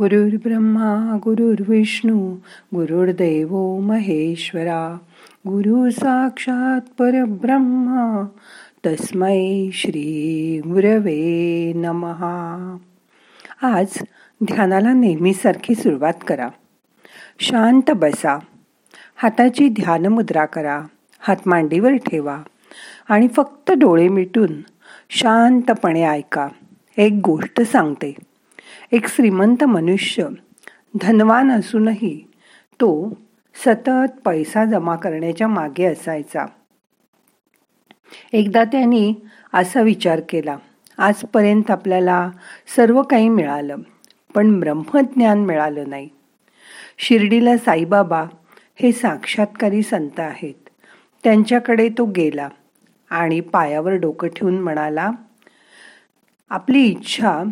गुरुर्ब्रह्मा गुरुर्विष्णू गुरुर्देव महेश्वरा गुरु साक्षात परब्रह्मा तस्मै श्री गुरवे नमहा आज ध्यानाला नेहमीसारखी सुरुवात करा. शांत बसा. हाताची ध्यान मुद्रा करा. हात मांडीवर ठेवा. आणि फक्त डोळे मिटून शांतपणे ऐका. एक गोष्ट सांगते. एक श्रीमंत मनुष्य धनवान असूनही तो सतत पैसा जमा करण्याच्या मागे असायचा. एकदा त्यांनी असा विचार केला आजपर्यंत आपल्याला सर्व काही मिळालं पण ब्रह्मज्ञान मिळालं नाही. शिर्डीला साईबाबा हे साक्षात्कारी संत आहेत. त्यांच्याकडे तो गेला आणि पायावर डोकं ठेवून म्हणाला आपली इच्छा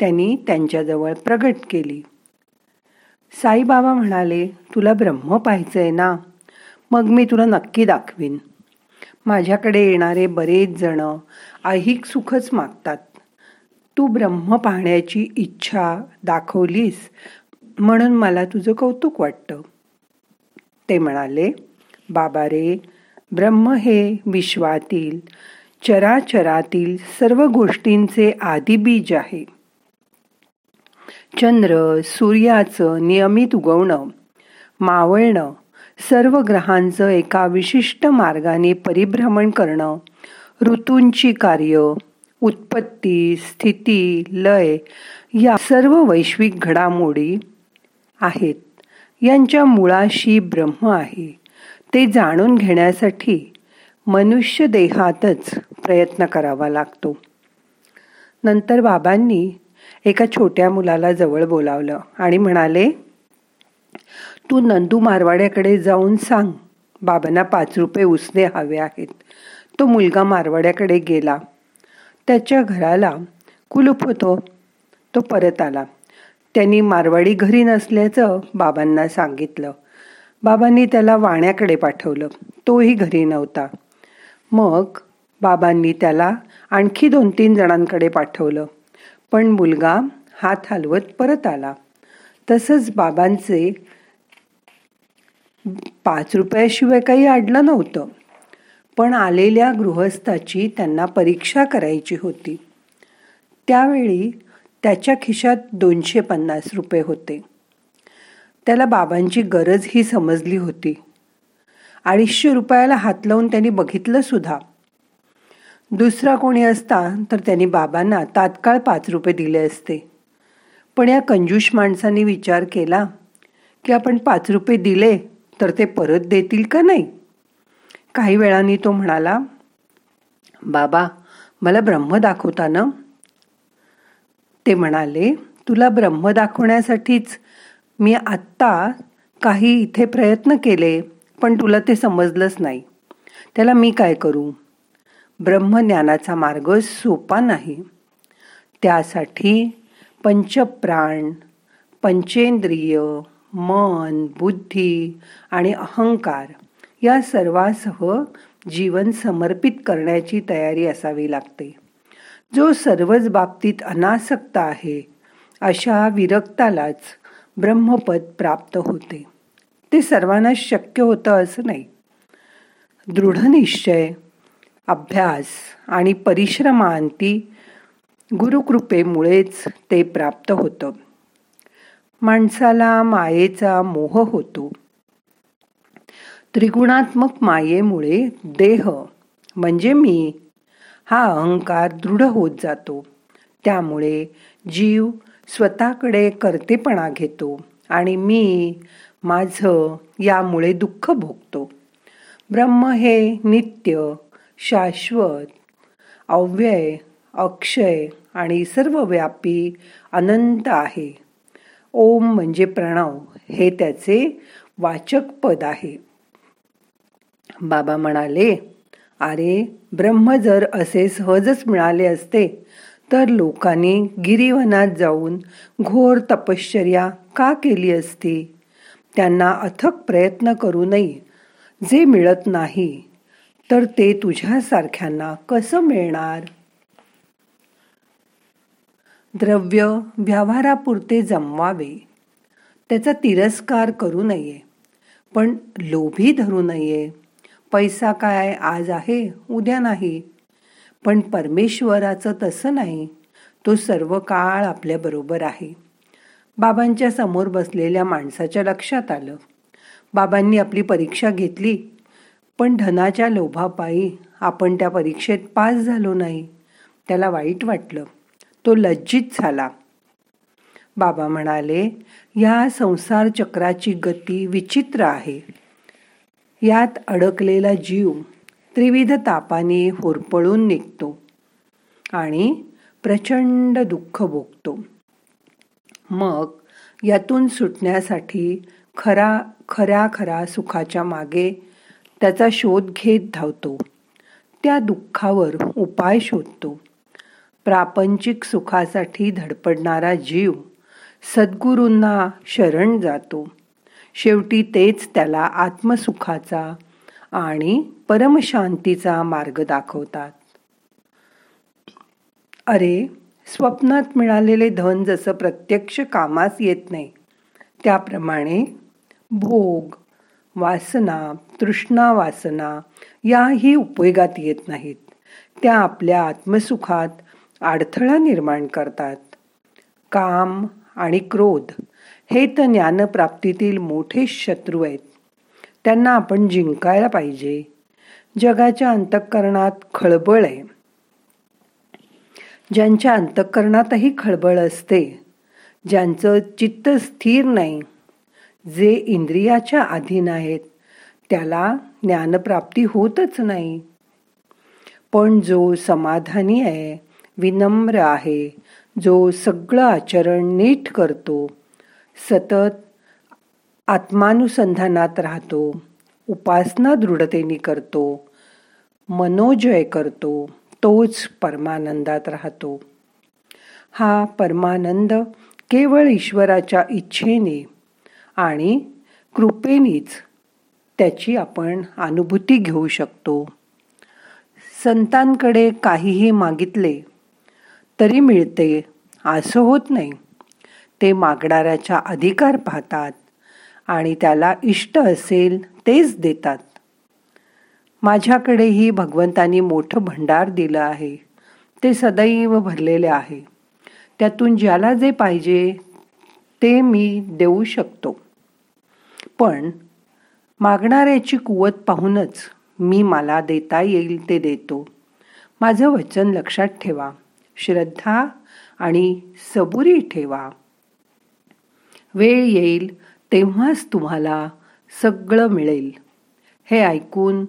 त्यांनी त्यांच्याजवळ प्रगट केली. साईबाबा म्हणाले तुला ब्रह्म पाहायचंय ना? मग मी तुला नक्की दाखवीन. माझ्याकडे येणारे बरेच जण ऐहिक सुखच मागतात. तू ब्रह्म पाहण्याची इच्छा दाखवलीस म्हणून मला तुझं कौतुक वाटतं. ते म्हणाले बाबा रे ब्रह्म हे विश्वातील चराचरातील सर्व गोष्टींचे आदिबीज आहे. चंद्र सूर्याचं नियमित उगवणं मावळणं सर्व ग्रहांचं एका विशिष्ट मार्गाने परिभ्रमण करणं ऋतूंची कार्य उत्पत्ती स्थिती लय या सर्व वैश्विक घडामोडी आहेत. यांच्या मुळाशी ब्रह्म आहे. ते जाणून घेण्यासाठी मनुष्य देहातच प्रयत्न करावा लागतो. नंतर बाबांनी एका छोट्या मुलाला जवळ बोलावलं आणि म्हणाले तू नंदू मारवाड्याकडे जाऊन सांग. बाबांना पाच रुपये उसने हवे आहेत. तो मुलगा मारवाड्याकडे गेला. त्याच्या घराला कुलूप होतो. तो परत आला. त्यांनी मारवाडी घरी नसल्याचं बाबांना सांगितलं. बाबांनी त्याला वाण्याकडे पाठवलं. तोही घरी नव्हता. मग बाबांनी त्याला आणखी दोन तीन जणांकडे पाठवलं. पण मुलगा हात हलवत परत आला. तसंच बाबांचे पाच रुपयाशिवाय काही अडलं नव्हतं. पण आलेल्या गृहस्थाची त्यांना परीक्षा करायची होती. त्यावेळी त्याच्या खिशात दोनशे पन्नास रुपये होते. त्याला बाबांची गरज ही समजली होती. अडीचशे रुपयाला हात लावून त्यांनी बघितलं सुद्धा. दुसरा कोणी असता तर त्यांनी बाबांना तात्काळ पाच रुपये दिले असते. पण या कंजूष माणसांनी विचार केला की आपण पाच रुपये दिले तर ते परत देतील का नाही? काही वेळाने तो म्हणाला बाबा मला ब्रह्म दाखवता ना? ते म्हणाले तुला ब्रह्म दाखवण्यासाठीच मी आत्ता काही इथे प्रयत्न केले पण तुला ते समजलंच नाही. त्याला मी काय करू? ब्रह्मज्ञानाचा मार्ग सोपा नाही. त्यासाठी पंचप्राण पंचेंद्रिय मन बुद्धी आणि अहंकार या सर्वासह जीवन समर्पित करण्याची तयारी असावी लागते. जो सर्वच बाबतीत अनासक्त आहे अशा विरक्तालाच ब्रह्मपद प्राप्त होते. ते सर्वांना शक्य होतं असं नाही. दृढ निश्चय अभ्यास आणि परिश्रमांती गुरुकृपेमुळेच ते प्राप्त होतं. माणसाला मायेचा मोह होतो. त्रिगुणात्मक मायेमुळे देह म्हणजे मी हा अहंकार दृढ होत जातो. त्यामुळे जीव स्वतःकडे कर्तेपणा घेतो आणि मी माझं यामुळे दुःख भोगतो. ब्रह्म हे नित्य शाश्वत अव्यय अक्षय आणि सर्वव्यापी अनंत आहे. ओम म्हणजे प्रणव हे त्याचे वाचक पद आहे. बाबा म्हणाले अरे ब्रह्म जर असे सहजच मिळाले असते तर लोकांनी गिरिवनात जाऊन घोर तपश्चर्या का केली असती? त्यांना अथक प्रयत्न करूनही जे मिळत नाही तर ते तुझ्यासारख्यांना कसं मिळणार? द्रव्य व्यवहारापुरते जमवावे. त्याचा तिरस्कार करू नये. पण लोभी धरू नये. पैसा काय आज आहे उद्या नाही. पण परमेश्वराचं तसं नाही. तो सर्व काळ आपल्याबरोबर आहे. बाबांच्या समोर बसलेल्या माणसाच्या लक्षात आलं. बाबांनी आपली परीक्षा घेतली. पण धनाच्या लोभापायी आपण त्या परीक्षेत पास झालो नाही. त्याला वाईट वाटलं. तो लज्जित झाला. बाबा म्हणाले या संसार चक्राची गती विचित्र आहे. यात अडकलेला जीव त्रिविध तापाने होरपळून निघतो आणि प्रचंड दुःख भोगतो. मग यातून सुटण्यासाठी खरा खऱ्या खरा सुखाच्या मागे त्याचा शोध घेत धावतो. त्या दुःखावर उपाय शोधतो. प्रापंचिक सुखासाठी धडपडणारा जीव सद्गुरूंना शरण जातो. शेवटी तेच त्याला आत्मसुखाचा आणि परमशांतीचा मार्ग दाखवतात. अरे स्वप्नात मिळालेले धन जसं प्रत्यक्ष कामास येत नाही त्याप्रमाणे भोग वासना तृष्णा वासना याही उपयोगात येत नाहीत. त्या आपल्या आत्मसुखात अडथळा निर्माण करतात. काम आणि क्रोध हे तर ज्ञानप्राप्तीतील मोठे शत्रू आहेत. त्यांना आपण जिंकायला पाहिजे. जगाच्या अंतःकरणात खळबळ आहे. ज्यांच्या अंतःकरणातही खळबळ असते ज्यांचं चित्त स्थिर नाही जे इंद्रियाच्या अधीन आहेत त्याला ज्ञानप्राप्ती होतच नाही. पण जो समाधानी आहे विनम्र आहे जो सगळं आचरण नीट करतो सतत आत्मानुसंधानात राहतो उपासना दृढतेने करतो मनोजय करतो तोच परमानंदात राहतो. हा परमानंद केवळ ईश्वराच्या इच्छेने आणि कृपेनीच त्याची आपण अनुभूती घेऊ शकतो. संतांकडे काहीही मागितले तरी मिळते असं होत नाही. ते मागणाऱ्याचा अधिकार पाहतात आणि त्याला इष्ट असेल तेच देतात. माझ्याकडेही भगवंतानी मोठं भंडार दिलं आहे. ते सदैव भरलेले आहे. त्यातून ज्याला जे पाहिजे ते मी देऊ शकतो. पण मागणाऱ्याची कुवत पाहूनच मी मला देता येईल ते देतो. माझं वचन लक्षात ठेवा. श्रद्धा आणि सबुरी ठेवा. वेळ येईल तेव्हाच तुम्हाला सगळं मिळेल. हे ऐकून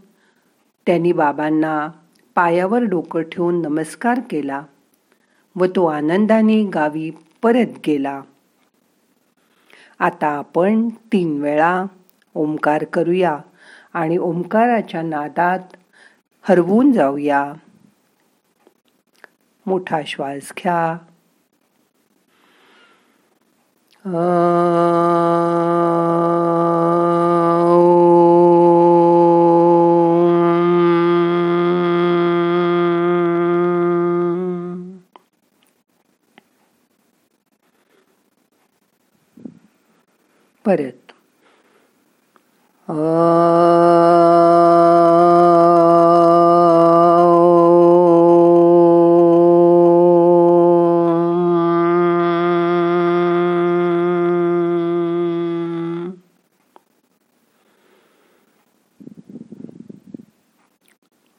त्यांनी बाबांना पायावर डोकं ठेवून नमस्कार केला व तो आनंदाने गावी परत गेला. आता आपण तीन वेळा ओंकार करूया आणि ओंकाराच्या नादात हरवून जाऊया. मोठा श्वास घ्या. परत.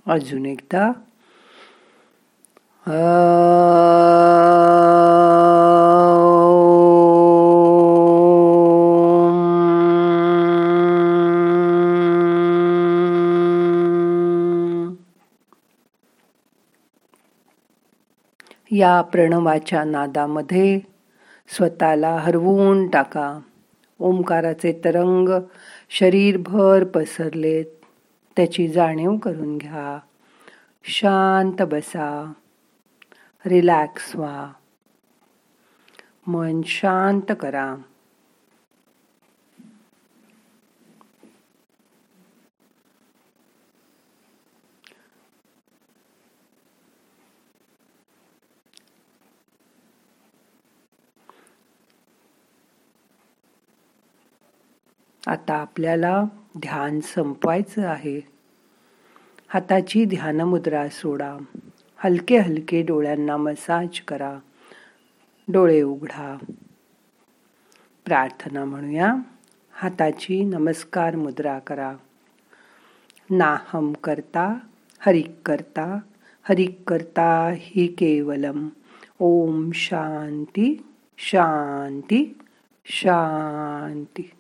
अजून एकदा. या प्रणवाच्या नादामध्ये स्वतःला हरवून टाका. ओंकाराचे तरंग शरीरभर पसरलेत. त्याची जाणीव करून घ्या. शांत बसा. रिलॅक्स व्हा. मन शांत करा. आता आपल्याला ध्यान संपवायचं आहे. हाताची ध्यानमुद्रा सोडा. हलके हलके डोळ्यांना मसाज करा. डोळे उघडा. प्रार्थना म्हणूया. हाताची नमस्कार मुद्रा करा. नाहम करता हरिक करता हरिक करता हि केवलम. ओम शांती शांती शांती.